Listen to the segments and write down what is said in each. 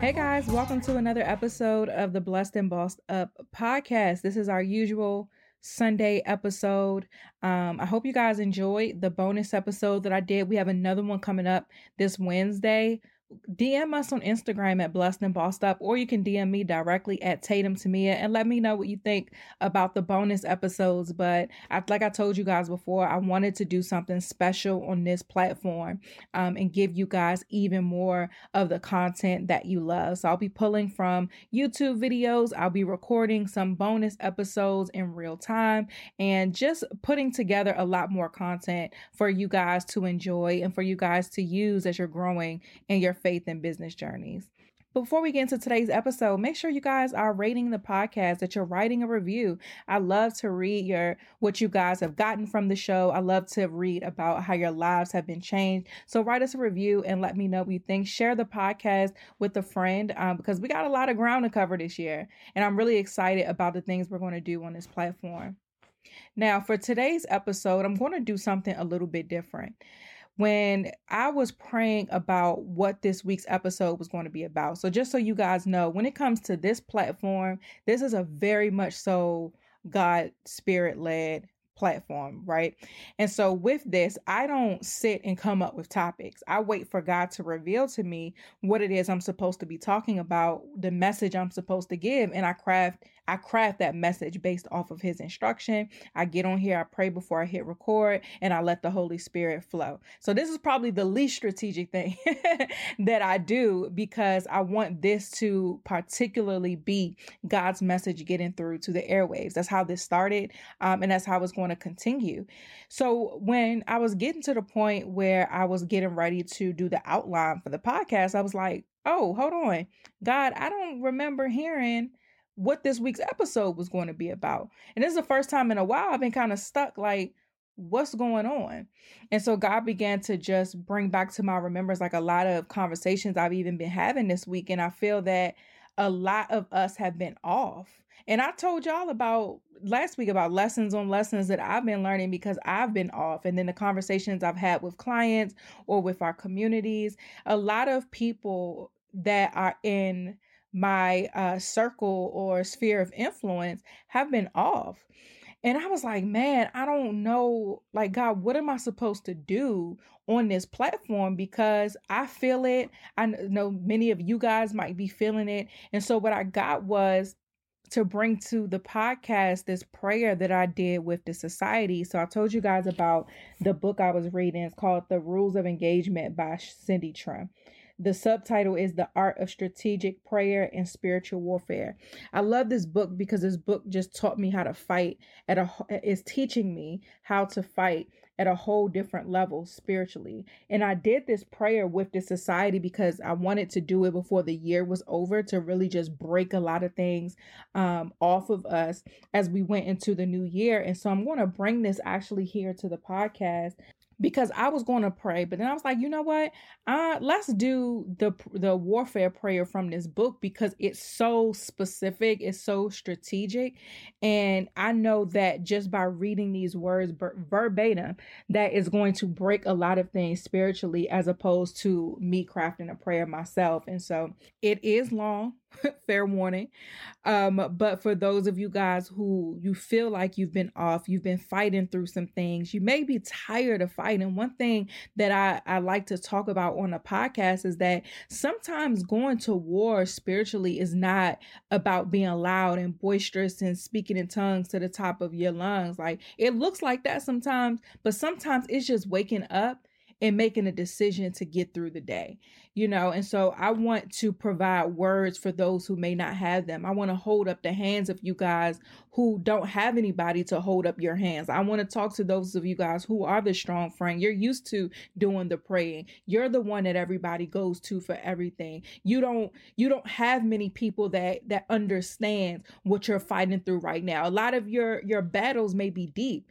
Hey guys, welcome to another episode of the Blessed and Bossed Up podcast. This is our usual Sunday episode. Um, I hope you guys enjoyed the bonus episode that I did. We have another one coming up this Wednesday DM us on Instagram at Blessed and Bossed Up, or you can DM me directly at Tatum Temia and let me know what you think about the bonus episodes. But I, like I told you guys before, I wanted to do something special on this platform um, and give you guys even more of the content that you love. So I'll be pulling from YouTube videos, I'll be recording some bonus episodes in real time, and just putting together a lot more content for you guys to enjoy and for you guys to use as you're growing in your faith and business journeys. Before we get into today's episode, make sure you guys are rating the podcast, that you're writing a review. I love to read your what you guys have gotten from the show. I love to read about how your lives have been changed. So write us a review and let me know what you think. Share the podcast with a friend um, because we got a lot of ground to cover this year, and I'm really excited about the things we're going to do on this platform. Now, for today's episode, I'm going to do something a little bit different when I was praying about what this week's episode was going to be about. So, just so you guys know, when it comes to this platform, this is a very much so God spirit led platform, right? And so with this, I don't sit and come up with topics. I wait for God to reveal to me what it is I'm supposed to be talking about, the message I'm supposed to give, and I craft I craft that message based off of his instruction. I get on here, I pray before I hit record, and I let the Holy Spirit flow. So, this is probably the least strategic thing that I do because I want this to particularly be God's message getting through to the airwaves. That's how this started, um, and that's how it's going to continue. So, when I was getting to the point where I was getting ready to do the outline for the podcast, I was like, oh, hold on. God, I don't remember hearing what this week's episode was going to be about. And this is the first time in a while I've been kind of stuck like what's going on? And so God began to just bring back to my remembrance like a lot of conversations I've even been having this week and I feel that a lot of us have been off. And I told y'all about last week about lessons on lessons that I've been learning because I've been off. And then the conversations I've had with clients or with our communities, a lot of people that are in my uh, circle or sphere of influence have been off. And I was like, man, I don't know, like, God, what am I supposed to do on this platform? Because I feel it. I know many of you guys might be feeling it. And so, what I got was to bring to the podcast this prayer that I did with the society. So, I told you guys about the book I was reading. It's called The Rules of Engagement by Cindy Trimm. The subtitle is The Art of Strategic Prayer and Spiritual Warfare. I love this book because this book just taught me how to fight at a is teaching me how to fight at a whole different level spiritually. And I did this prayer with the society because I wanted to do it before the year was over to really just break a lot of things um, off of us as we went into the new year. And so I'm going to bring this actually here to the podcast because I was going to pray, but then I was like, you know what? Uh, let's do the the warfare prayer from this book because it's so specific, it's so strategic, and I know that just by reading these words verbatim, that is going to break a lot of things spiritually, as opposed to me crafting a prayer myself. And so it is long. fair warning. Um, but for those of you guys who you feel like you've been off, you've been fighting through some things, you may be tired of fighting. And one thing that I, I like to talk about on a podcast is that sometimes going to war spiritually is not about being loud and boisterous and speaking in tongues to the top of your lungs. Like it looks like that sometimes, but sometimes it's just waking up and making a decision to get through the day, you know. And so I want to provide words for those who may not have them. I want to hold up the hands of you guys who don't have anybody to hold up your hands. I want to talk to those of you guys who are the strong friend. You're used to doing the praying. You're the one that everybody goes to for everything. You don't you don't have many people that that understand what you're fighting through right now. A lot of your your battles may be deep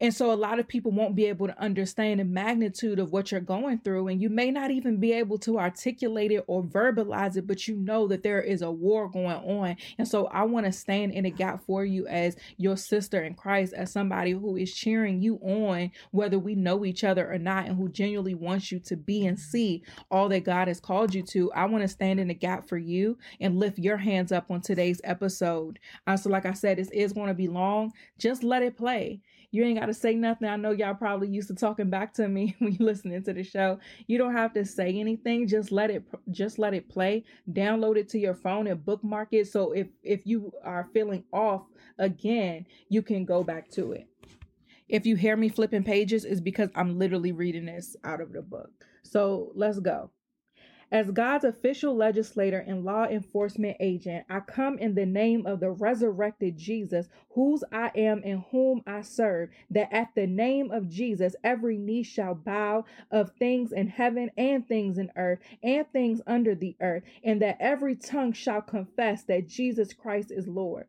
and so a lot of people won't be able to understand the magnitude of what you're going through. And you may not even be able to articulate it or verbalize it, but you know that there is a war going on. And so I want to stand in a gap for you as your sister in Christ, as somebody who is cheering you on, whether we know each other or not, and who genuinely wants you to be and see all that God has called you to. I want to stand in the gap for you and lift your hands up on today's episode. Uh, so, like I said, this is going to be long. Just let it play. You ain't got to say nothing. I know y'all probably used to talking back to me when you listening to the show. You don't have to say anything. Just let it just let it play. Download it to your phone and bookmark it. So if if you are feeling off again, you can go back to it. If you hear me flipping pages, it's because I'm literally reading this out of the book. So let's go. As God's official legislator and law enforcement agent, I come in the name of the resurrected Jesus, whose I am and whom I serve, that at the name of Jesus every knee shall bow of things in heaven and things in earth and things under the earth, and that every tongue shall confess that Jesus Christ is Lord.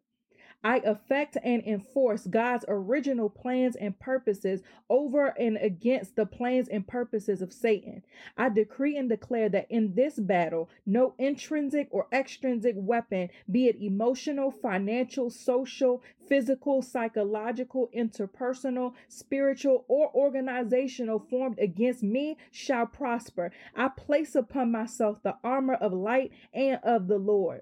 I affect and enforce God's original plans and purposes over and against the plans and purposes of Satan. I decree and declare that in this battle, no intrinsic or extrinsic weapon, be it emotional, financial, social, physical, psychological, interpersonal, spiritual, or organizational formed against me shall prosper. I place upon myself the armor of light and of the Lord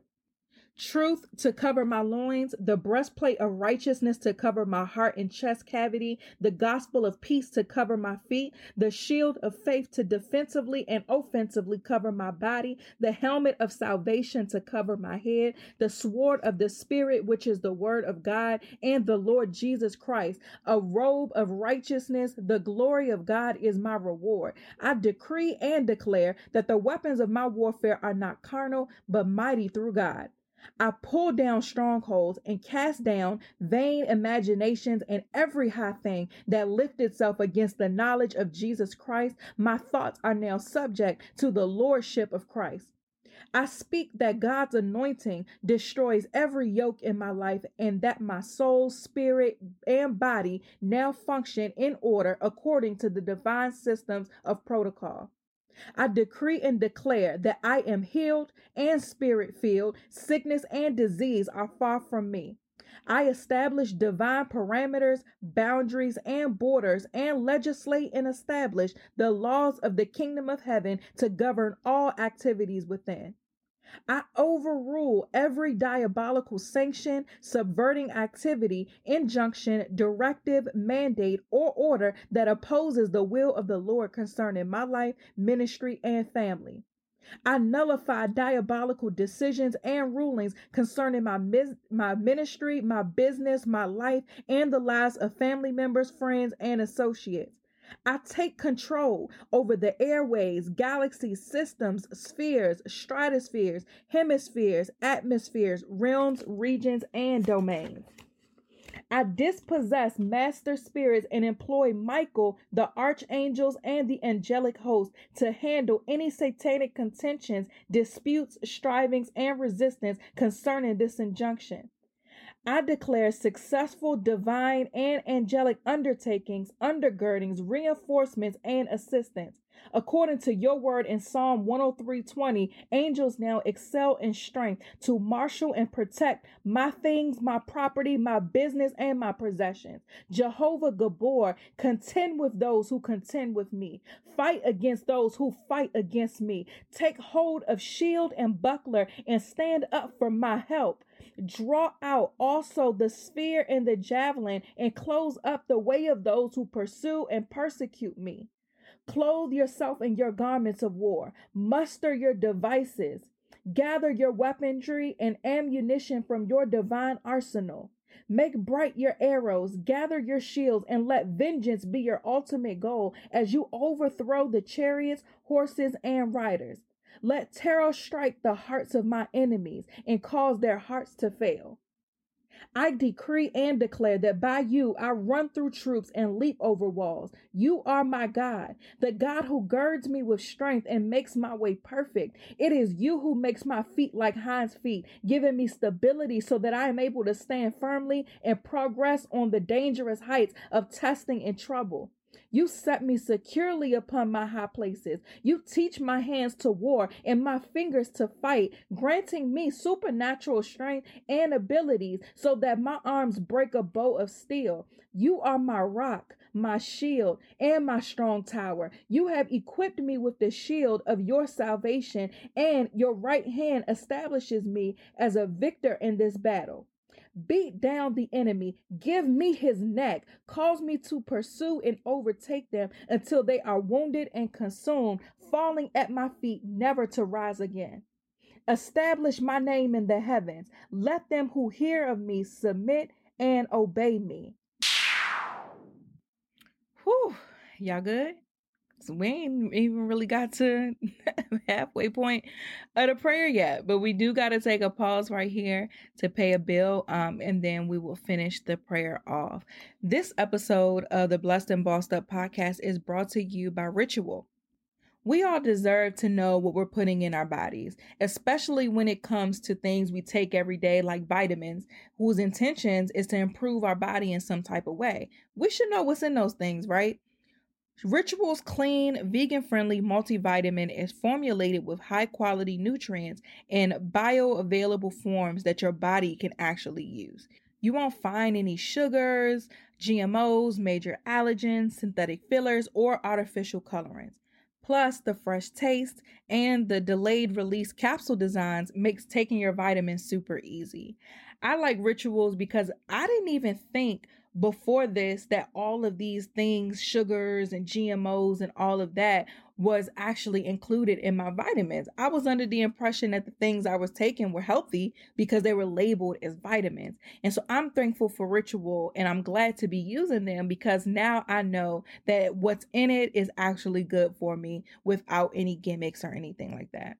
truth to cover my loins, the breastplate of righteousness to cover my heart and chest cavity, the gospel of peace to cover my feet, the shield of faith to defensively and offensively cover my body, the helmet of salvation to cover my head, the sword of the Spirit, which is the word of God, and the Lord Jesus Christ, a robe of righteousness. The glory of God is my reward. I decree and declare that the weapons of my warfare are not carnal, but mighty through God. I pull down strongholds and cast down vain imaginations and every high thing that lift itself against the knowledge of Jesus Christ. My thoughts are now subject to the lordship of Christ. I speak that God's anointing destroys every yoke in my life and that my soul, spirit, and body now function in order according to the divine systems of protocol. I decree and declare that I am healed and spirit filled. Sickness and disease are far from me. I establish divine parameters, boundaries, and borders, and legislate and establish the laws of the kingdom of heaven to govern all activities within. I overrule every diabolical sanction, subverting activity, injunction, directive, mandate, or order that opposes the will of the Lord concerning my life, ministry, and family. I nullify diabolical decisions and rulings concerning my, mis- my ministry, my business, my life, and the lives of family members, friends, and associates. I take control over the airways, galaxies, systems, spheres, stratospheres, hemispheres, atmospheres, realms, regions, and domains. I dispossess master spirits and employ Michael, the archangels, and the angelic host to handle any satanic contentions, disputes, strivings, and resistance concerning this injunction. I declare successful divine and angelic undertakings, undergirdings, reinforcements, and assistance. According to your word in Psalm 103:20, angels now excel in strength to marshal and protect my things, my property, my business, and my possessions. Jehovah Gibbor, contend with those who contend with me. Fight against those who fight against me. Take hold of shield and buckler and stand up for my help. Draw out also the spear and the javelin, and close up the way of those who pursue and persecute me. Clothe yourself in your garments of war, muster your devices, gather your weaponry and ammunition from your divine arsenal. Make bright your arrows, gather your shields, and let vengeance be your ultimate goal as you overthrow the chariots, horses, and riders. Let terror strike the hearts of my enemies and cause their hearts to fail. I decree and declare that by you I run through troops and leap over walls. You are my God, the God who girds me with strength and makes my way perfect. It is you who makes my feet like hinds feet, giving me stability so that I am able to stand firmly and progress on the dangerous heights of testing and trouble. You set me securely upon my high places. You teach my hands to war and my fingers to fight, granting me supernatural strength and abilities so that my arms break a bow of steel. You are my rock, my shield, and my strong tower. You have equipped me with the shield of your salvation, and your right hand establishes me as a victor in this battle. Beat down the enemy. Give me his neck. Cause me to pursue and overtake them until they are wounded and consumed, falling at my feet, never to rise again. Establish my name in the heavens. Let them who hear of me submit and obey me. Whew, y'all good? We ain't even really got to halfway point of the prayer yet, but we do got to take a pause right here to pay a bill, um, and then we will finish the prayer off. This episode of the Blessed and Bossed Up podcast is brought to you by Ritual. We all deserve to know what we're putting in our bodies, especially when it comes to things we take every day, like vitamins, whose intentions is to improve our body in some type of way. We should know what's in those things, right? Ritual's clean, vegan friendly multivitamin is formulated with high quality nutrients in bioavailable forms that your body can actually use. You won't find any sugars, GMOs, major allergens, synthetic fillers, or artificial colorants. Plus, the fresh taste and the delayed release capsule designs makes taking your vitamins super easy. I like rituals because I didn't even think before this that all of these things, sugars and GMOs and all of that was actually included in my vitamins. I was under the impression that the things I was taking were healthy because they were labeled as vitamins. And so I'm thankful for Ritual and I'm glad to be using them because now I know that what's in it is actually good for me without any gimmicks or anything like that.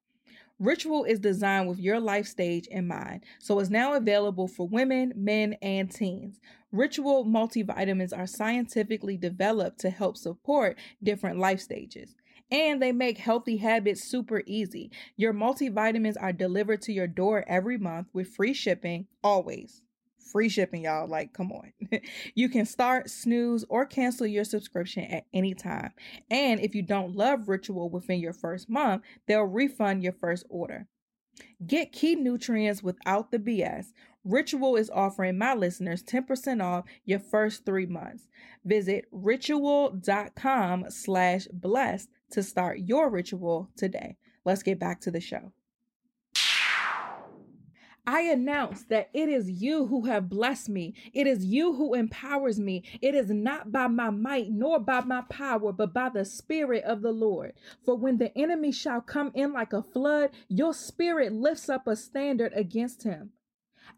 Ritual is designed with your life stage in mind, so it's now available for women, men, and teens. Ritual multivitamins are scientifically developed to help support different life stages. And they make healthy habits super easy. Your multivitamins are delivered to your door every month with free shipping, always free shipping, y'all. Like, come on. you can start, snooze, or cancel your subscription at any time. And if you don't love Ritual within your first month, they'll refund your first order. Get key nutrients without the BS. Ritual is offering my listeners 10% off your first three months. Visit ritual.com slash blessed to start your ritual today. Let's get back to the show. I announce that it is you who have blessed me. It is you who empowers me. It is not by my might nor by my power, but by the Spirit of the Lord. For when the enemy shall come in like a flood, your spirit lifts up a standard against him.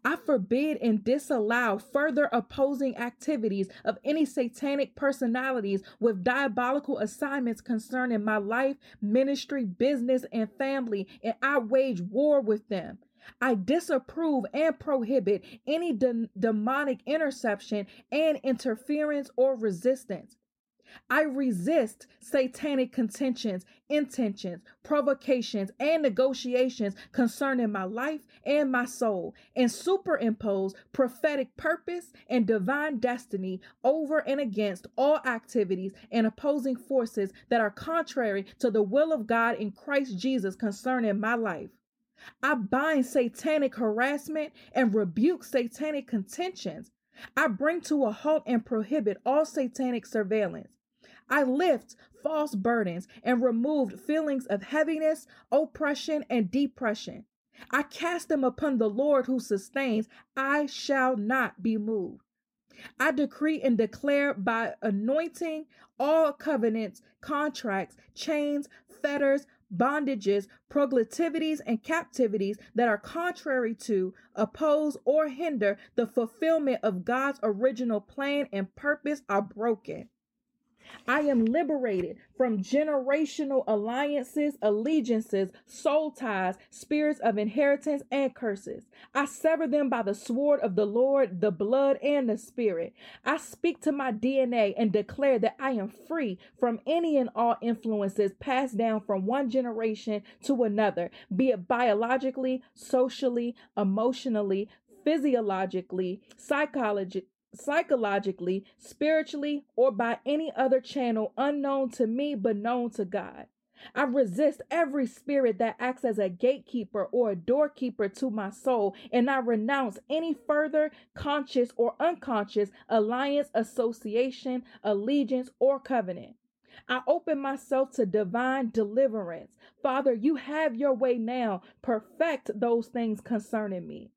I forbid and disallow further opposing activities of any satanic personalities with diabolical assignments concerning my life, ministry, business, and family, and I wage war with them. I disapprove and prohibit any de- demonic interception and interference or resistance. I resist satanic contentions, intentions, provocations, and negotiations concerning my life and my soul, and superimpose prophetic purpose and divine destiny over and against all activities and opposing forces that are contrary to the will of God in Christ Jesus concerning my life. I bind satanic harassment and rebuke satanic contentions. I bring to a halt and prohibit all satanic surveillance. I lift false burdens and remove feelings of heaviness, oppression, and depression. I cast them upon the Lord who sustains. I shall not be moved. I decree and declare by anointing all covenants, contracts, chains, fetters, bondages, proclivities, and captivities that are contrary to, oppose, or hinder the fulfillment of God's original plan and purpose are broken. I am liberated from generational alliances, allegiances, soul ties, spirits of inheritance, and curses. I sever them by the sword of the Lord, the blood, and the spirit. I speak to my DNA and declare that I am free from any and all influences passed down from one generation to another, be it biologically, socially, emotionally, physiologically, psychologically psychologically, spiritually, or by any other channel unknown to me but known to God. I resist every spirit that acts as a gatekeeper or a doorkeeper to my soul, and I renounce any further conscious or unconscious alliance, association, allegiance, or covenant. I open myself to divine deliverance. Father, you have your way now. Perfect those things concerning me.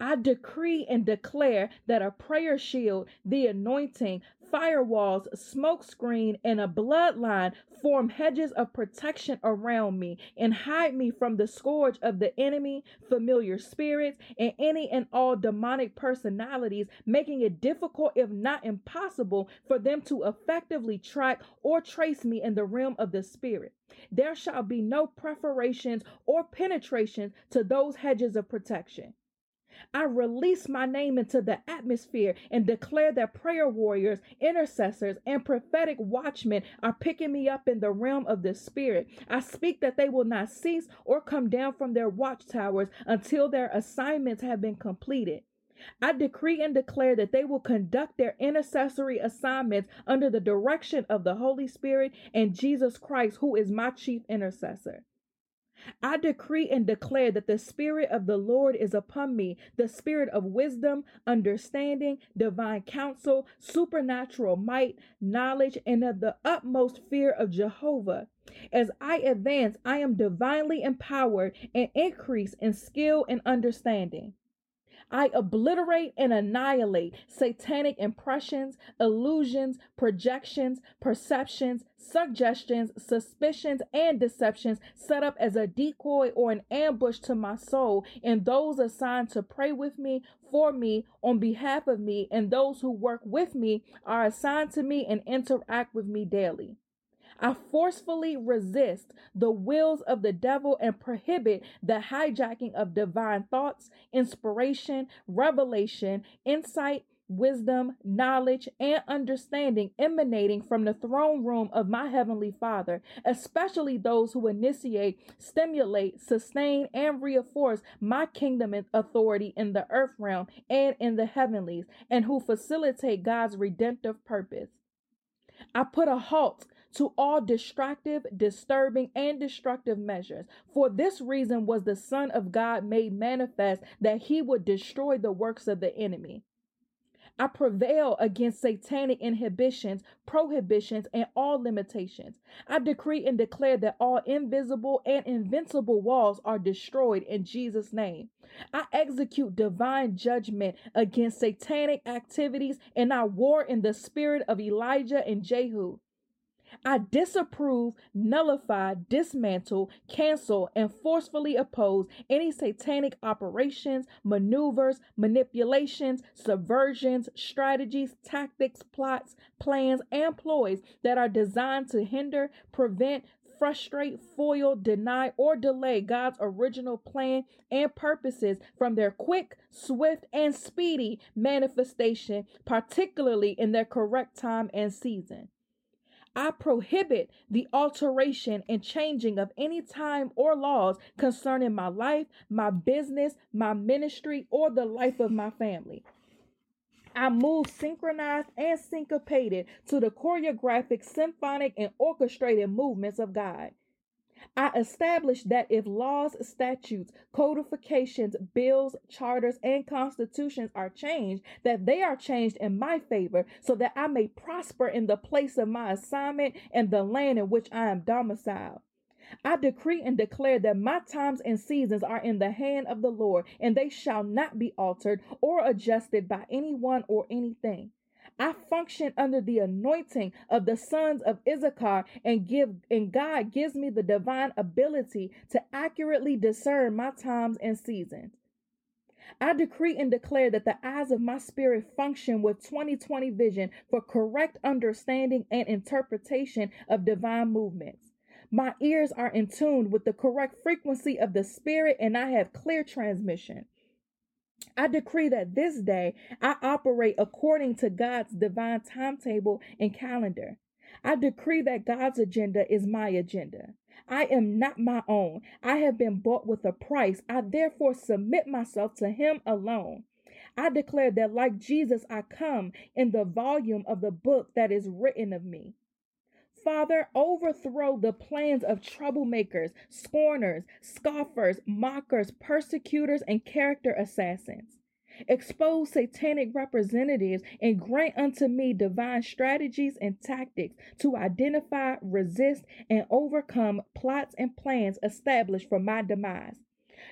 I decree and declare that a prayer shield, the anointing, firewalls, smoke screen, and a bloodline form hedges of protection around me and hide me from the scourge of the enemy, familiar spirits, and any and all demonic personalities, making it difficult, if not impossible, for them to effectively track or trace me in the realm of the spirit. There shall be no perforations or penetrations to those hedges of protection. I release my name into the atmosphere and declare that prayer warriors, intercessors, and prophetic watchmen are picking me up in the realm of the spirit. I speak that they will not cease or come down from their watchtowers until their assignments have been completed. I decree and declare that they will conduct their intercessory assignments under the direction of the Holy Spirit and Jesus Christ, who is my chief intercessor. I decree and declare that the Spirit of the Lord is upon me, the Spirit of wisdom, understanding, divine counsel, supernatural might, knowledge, and of the utmost fear of Jehovah. As I advance, I am divinely empowered and increase in skill and understanding. I obliterate and annihilate satanic impressions, illusions, projections, perceptions, suggestions, suspicions, and deceptions set up as a decoy or an ambush to my soul, and those assigned to pray with me, for me, on behalf of me, and those who work with me are assigned to me and interact with me daily. I forcefully resist the wills of the devil and prohibit the hijacking of divine thoughts, inspiration, revelation, insight, wisdom, knowledge, and understanding emanating from the throne room of my Heavenly Father, especially those who initiate, stimulate, sustain, and reinforce my kingdom and authority in the earth realm and in the heavenlies, and who facilitate God's redemptive purpose. I put a halt to all distractive, disturbing, and destructive measures. For this reason was the Son of God made manifest that he would destroy the works of the enemy. I prevail against satanic inhibitions, prohibitions, and all limitations. I decree and declare that all invisible and invincible walls are destroyed in Jesus' name. I execute divine judgment against satanic activities and I war in the spirit of Elijah and Jehu. I disapprove, nullify, dismantle, cancel, and forcefully oppose any satanic operations, maneuvers, manipulations, subversions, strategies, tactics, plots, plans, and ploys that are designed to hinder, prevent, frustrate, foil, deny, or delay God's original plan and purposes from their quick, swift, and speedy manifestation, particularly in their correct time and season. I prohibit the alteration and changing of any time or laws concerning my life, my business, my ministry, or the life of my family. I move synchronized and syncopated to the choreographic, symphonic, and orchestrated movements of God. I establish that if laws, statutes, codifications, bills, charters, and constitutions are changed, that they are changed in my favor, so that I may prosper in the place of my assignment and the land in which I am domiciled. I decree and declare that my times and seasons are in the hand of the Lord, and they shall not be altered or adjusted by anyone or anything. I function under the anointing of the sons of Issachar and give and God gives me the divine ability to accurately discern my times and seasons. I decree and declare that the eyes of my spirit function with 2020 vision for correct understanding and interpretation of divine movements. My ears are in tune with the correct frequency of the Spirit, and I have clear transmission. I decree that this day I operate according to God's divine timetable and calendar. I decree that God's agenda is my agenda. I am not my own. I have been bought with a price. I therefore submit myself to Him alone. I declare that, like Jesus, I come in the volume of the book that is written of me. Father, overthrow the plans of troublemakers, scorners, scoffers, mockers, persecutors, and character assassins. Expose satanic representatives and grant unto me divine strategies and tactics to identify, resist, and overcome plots and plans established for my demise.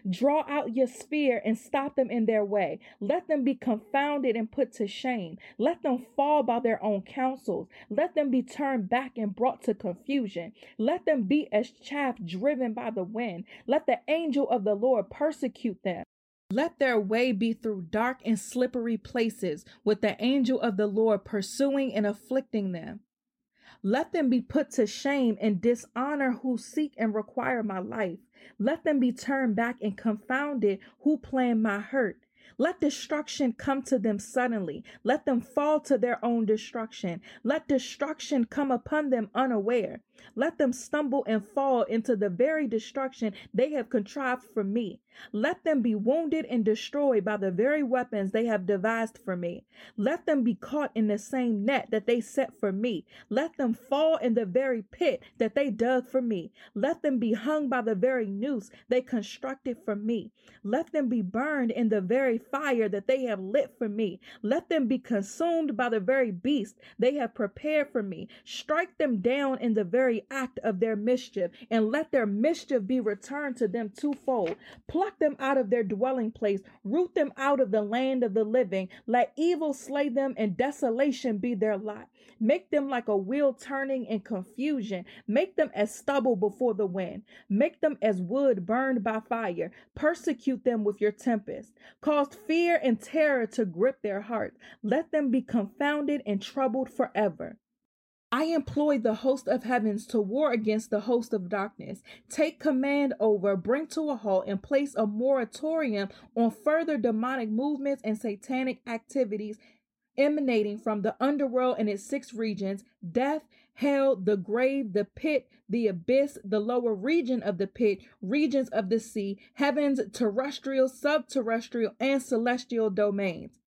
Draw out your spear and stop them in their way. Let them be confounded and put to shame. Let them fall by their own counsels. Let them be turned back and brought to confusion. Let them be as chaff driven by the wind. Let the angel of the Lord persecute them. Let their way be through dark and slippery places, with the angel of the Lord pursuing and afflicting them. Let them be put to shame and dishonor who seek and require my life. Let them be turned back and confounded who plan my hurt. Let destruction come to them suddenly. Let them fall to their own destruction. Let destruction come upon them unaware. Let them stumble and fall into the very destruction they have contrived for me. Let them be wounded and destroyed by the very weapons they have devised for me. Let them be caught in the same net that they set for me. Let them fall in the very pit that they dug for me. Let them be hung by the very noose they constructed for me. Let them be burned in the very fire that they have lit for me. Let them be consumed by the very beast they have prepared for me. Strike them down in the very act of their mischief, and let their mischief be returned to them twofold. Pluck them out of their dwelling place, root them out of the land of the living. Let evil slay them, and desolation be their lot. Make them like a wheel turning in confusion. Make them as stubble before the wind. Make them as wood burned by fire. Persecute them with your tempest. Cause fear and terror to grip their hearts. Let them be confounded and troubled forever. I employ the host of heavens to war against the host of darkness. Take command over, bring to a halt, and place a moratorium on further demonic movements and satanic activities emanating from the underworld and its six regions death, hell, the grave, the pit, the abyss, the lower region of the pit, regions of the sea, heavens, terrestrial, subterrestrial, and celestial domains.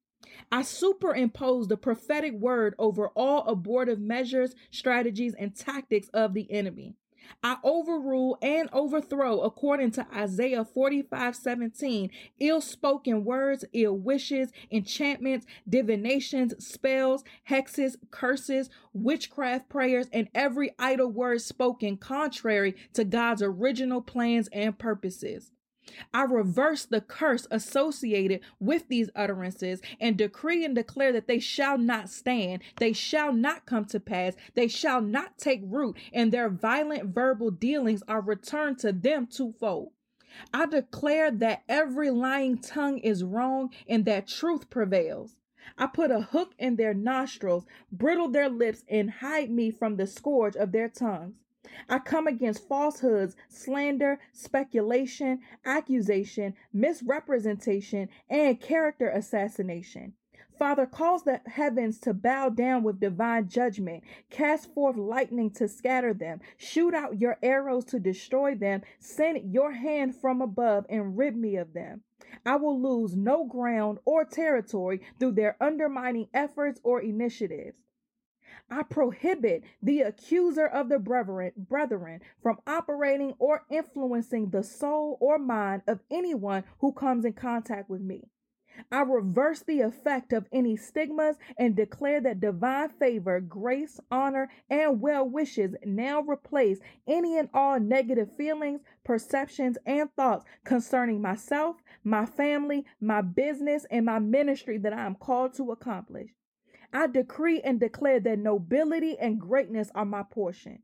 I superimpose the prophetic word over all abortive measures, strategies, and tactics of the enemy. I overrule and overthrow, according to Isaiah 45 17, ill spoken words, ill wishes, enchantments, divinations, spells, hexes, curses, witchcraft prayers, and every idle word spoken contrary to God's original plans and purposes. I reverse the curse associated with these utterances and decree and declare that they shall not stand, they shall not come to pass, they shall not take root, and their violent verbal dealings are returned to them twofold. I declare that every lying tongue is wrong and that truth prevails. I put a hook in their nostrils, brittle their lips, and hide me from the scourge of their tongues. I come against falsehoods, slander, speculation, accusation, misrepresentation, and character assassination. Father, cause the heavens to bow down with divine judgment. Cast forth lightning to scatter them. Shoot out your arrows to destroy them. Send your hand from above and rid me of them. I will lose no ground or territory through their undermining efforts or initiatives. I prohibit the accuser of the brethren, brethren from operating or influencing the soul or mind of anyone who comes in contact with me. I reverse the effect of any stigmas and declare that divine favor, grace, honor, and well wishes now replace any and all negative feelings, perceptions, and thoughts concerning myself, my family, my business, and my ministry that I am called to accomplish. I decree and declare that nobility and greatness are my portion.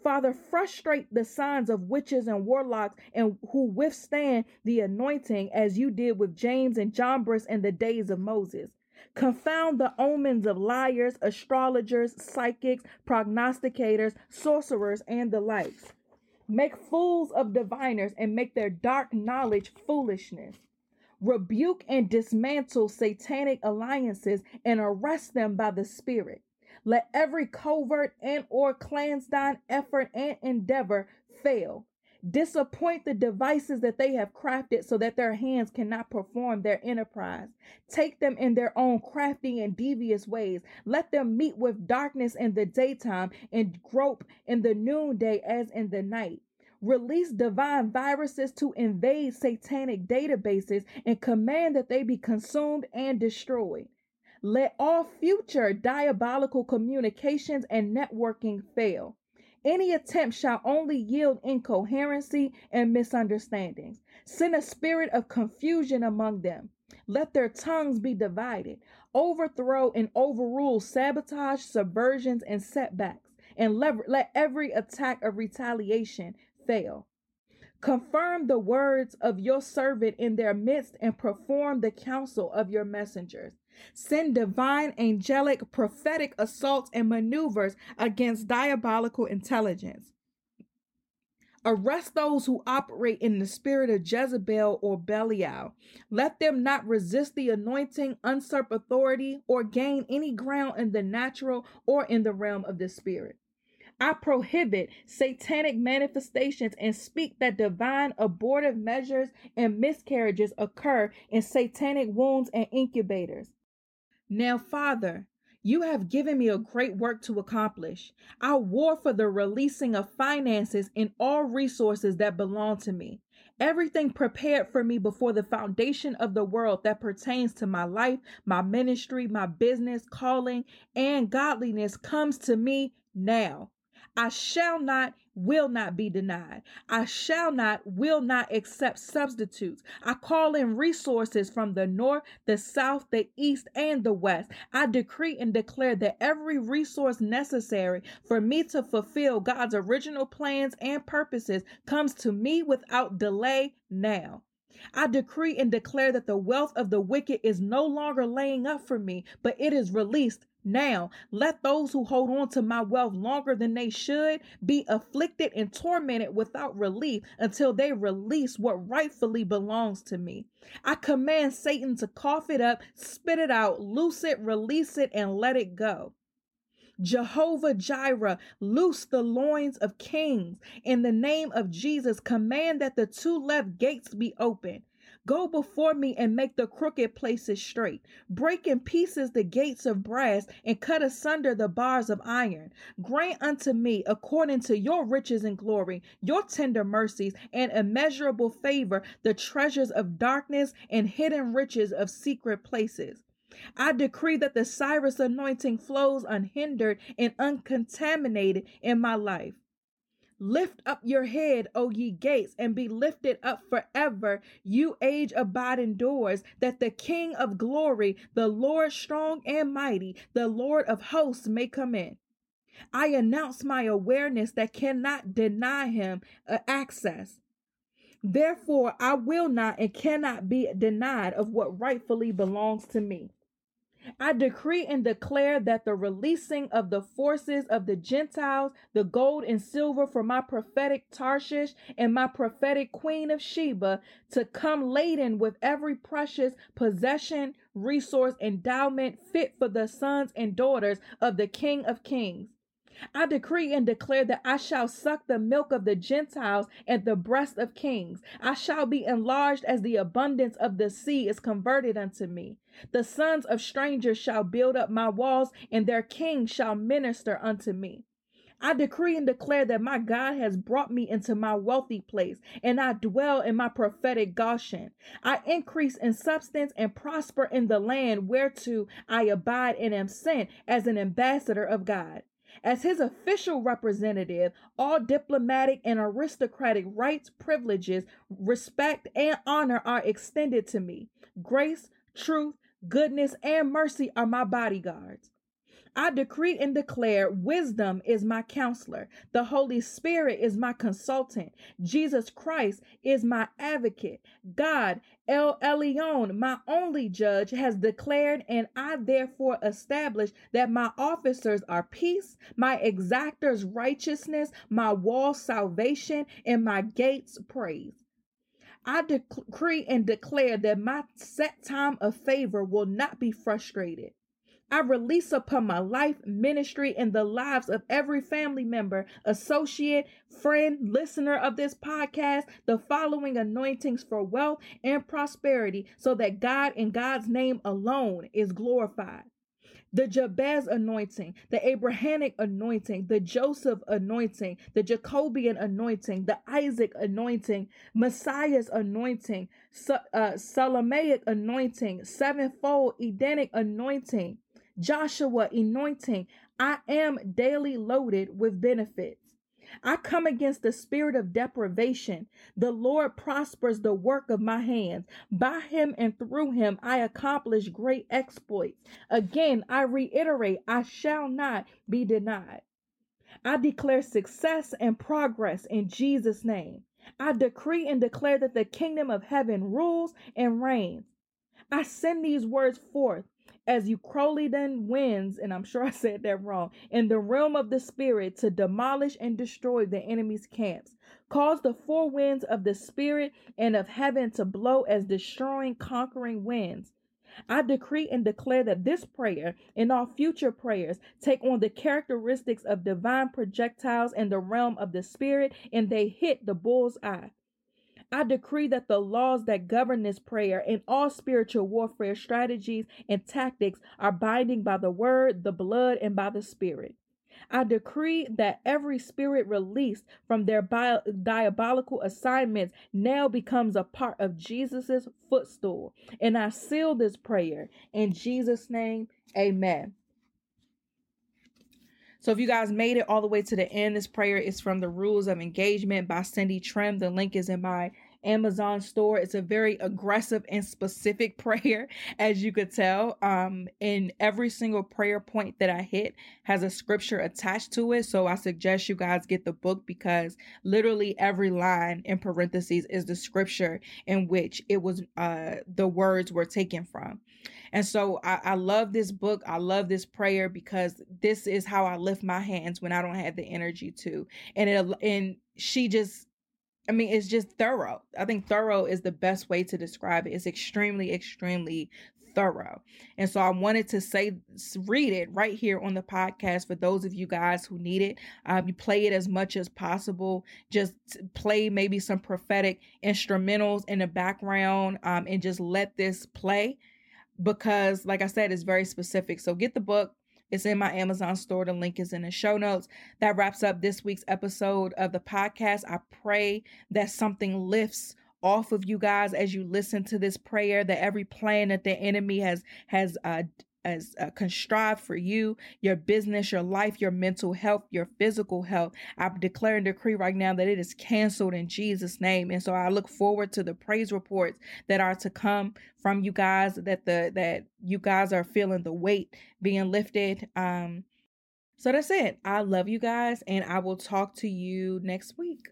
Father, frustrate the signs of witches and warlocks and who withstand the anointing as you did with Jannes and Jambres in the days of Moses. Confound the omens of liars, astrologers, psychics, prognosticators, sorcerers, and the likes. Make fools of diviners and make their dark knowledge foolishness. Rebuke and dismantle satanic alliances and arrest them by the Spirit. Let every covert and or clandestine effort and endeavor fail. Disappoint the devices that they have crafted so that their hands cannot perform their enterprise. Take them in their own crafty and devious ways. Let them meet with darkness in the daytime and grope in the noonday as in the night. Release divine viruses to invade satanic databases and command that they be consumed and destroyed. Let all future diabolical communications and networking fail. Any attempt shall only yield incoherency and misunderstandings. Send a spirit of confusion among them. Let their tongues be divided. Overthrow and overrule sabotage, subversions, and setbacks. And let every attack of retaliation fail. Confirm the words of your servant in their midst and perform the counsel of your messengers. Send divine, angelic, prophetic assaults and maneuvers against diabolical intelligence. Arrest those who operate in the spirit of Jezebel or Belial. Let them not resist the anointing, usurp authority, or gain any ground in the natural or in the realm of the spirit. I prohibit satanic manifestations and speak that divine abortive measures and miscarriages occur in satanic wombs and incubators. Now, Father, you have given me a great work to accomplish. I war for the releasing of finances and all resources that belong to me. Everything prepared for me before the foundation of the world that pertains to my life, my ministry, my business, calling, and godliness comes to me now. I shall not, will not be denied. I shall not, will not accept substitutes. I call in resources from the north, the south, the east, and the west. I decree and declare that every resource necessary for me to fulfill God's original plans and purposes comes to me without delay now. I decree and declare that the wealth of the wicked is no longer laying up for me, but it is released now, let those who hold on to my wealth longer than they should be afflicted and tormented without relief until they release what rightfully belongs to me. I command Satan to cough it up, spit it out, loose it, release it, and let it go. Jehovah Jireh, loose the loins of kings. In the name of Jesus, command that the two left gates be open. Go before me and make the crooked places straight. Break in pieces the gates of brass and cut asunder the bars of iron. Grant unto me, according to your riches and glory, your tender mercies and immeasurable favor, the treasures of darkness and hidden riches of secret places. I decree that the Cyrus anointing flows unhindered and uncontaminated in my life. Lift up your head, O ye gates, and be lifted up forever, you age abiding doors, that the King of glory, the Lord strong and mighty, the Lord of hosts may come in. I announce my awareness that cannot deny him uh, access. Therefore, I will not and cannot be denied of what rightfully belongs to me. I decree and declare that the releasing of the forces of the Gentiles, the gold and silver for my prophetic Tarshish and my prophetic Queen of Sheba to come laden with every precious possession, resource, endowment fit for the sons and daughters of the King of Kings. I decree and declare that I shall suck the milk of the Gentiles and the breast of kings. I shall be enlarged as the abundance of the sea is converted unto me. The sons of strangers shall build up my walls, and their kings shall minister unto me. I decree and declare that my God has brought me into my wealthy place, and I dwell in my prophetic Goshen. I increase in substance and prosper in the land whereto I abide and am sent as an ambassador of God. As his official representative, all diplomatic and aristocratic rights, privileges, respect, and honor are extended to me. Grace, truth, goodness, and mercy are my bodyguards. I decree and declare wisdom is my counselor. The Holy Spirit is my consultant. Jesus Christ is my advocate. God, El Elyon, my only judge, has declared, and I therefore establish that my officers are peace, my exactors righteousness, my wall salvation, and my gates praise. I decree and declare that my set time of favor will not be frustrated. I release upon my life, ministry, and the lives of every family member, associate, friend, listener of this podcast the following anointings for wealth and prosperity so that God and God's name alone is glorified the Jabez anointing, the Abrahamic anointing, the Joseph anointing, the Jacobian anointing, the Isaac anointing, Messiah's anointing, uh, Solomaic anointing, sevenfold Edenic anointing, Joshua anointing. I am daily loaded with benefits. I come against the spirit of deprivation. The Lord prospers the work of my hands. By him and through him, I accomplish great exploits. Again, I reiterate, I shall not be denied. I declare success and progress in Jesus' name. I decree and declare that the kingdom of heaven rules and reigns. I send these words forth as Eucrolidan winds, and I'm sure I said that wrong, in the realm of the spirit to demolish and destroy the enemy's camps. Cause the four winds of the spirit and of heaven to blow as destroying, conquering winds. I decree and declare that this prayer and all future prayers take on the characteristics of divine projectiles in the realm of the spirit and they hit the bull's eye. I decree that the laws that govern this prayer and all spiritual warfare strategies and tactics are binding by the word, the blood, and by the spirit. I decree that every spirit released from their bio- diabolical assignments now becomes a part of Jesus' footstool. And I seal this prayer in Jesus' name. Amen. So if you guys made it all the way to the end, this prayer is from The Rules of Engagement by Cindy Trimm. The link is in my Amazon store. It's a very aggressive and specific prayer, as you could tell. Um, and every single prayer point that I hit has a scripture attached to it. So I suggest you guys get the book because literally every line in parentheses is the scripture in which it was uh the words were taken from. And so I, I love this book. I love this prayer because this is how I lift my hands when I don't have the energy to. And it and she just I mean, it's just thorough. I think thorough is the best way to describe it. It's extremely, extremely thorough. And so I wanted to say, read it right here on the podcast for those of you guys who need it. Um, you play it as much as possible. Just play maybe some prophetic instrumentals in the background um, and just let this play because, like I said, it's very specific. So get the book. It's in my Amazon store. The link is in the show notes. That wraps up this week's episode of the podcast. I pray that something lifts off of you guys as you listen to this prayer that every plan that the enemy has has uh as uh, contrived for you, your business, your life, your mental health, your physical health. I declare and decree right now that it is canceled in Jesus' name. And so I look forward to the praise reports that are to come from you guys. That the that you guys are feeling the weight being lifted. Um. So that's it. I love you guys, and I will talk to you next week.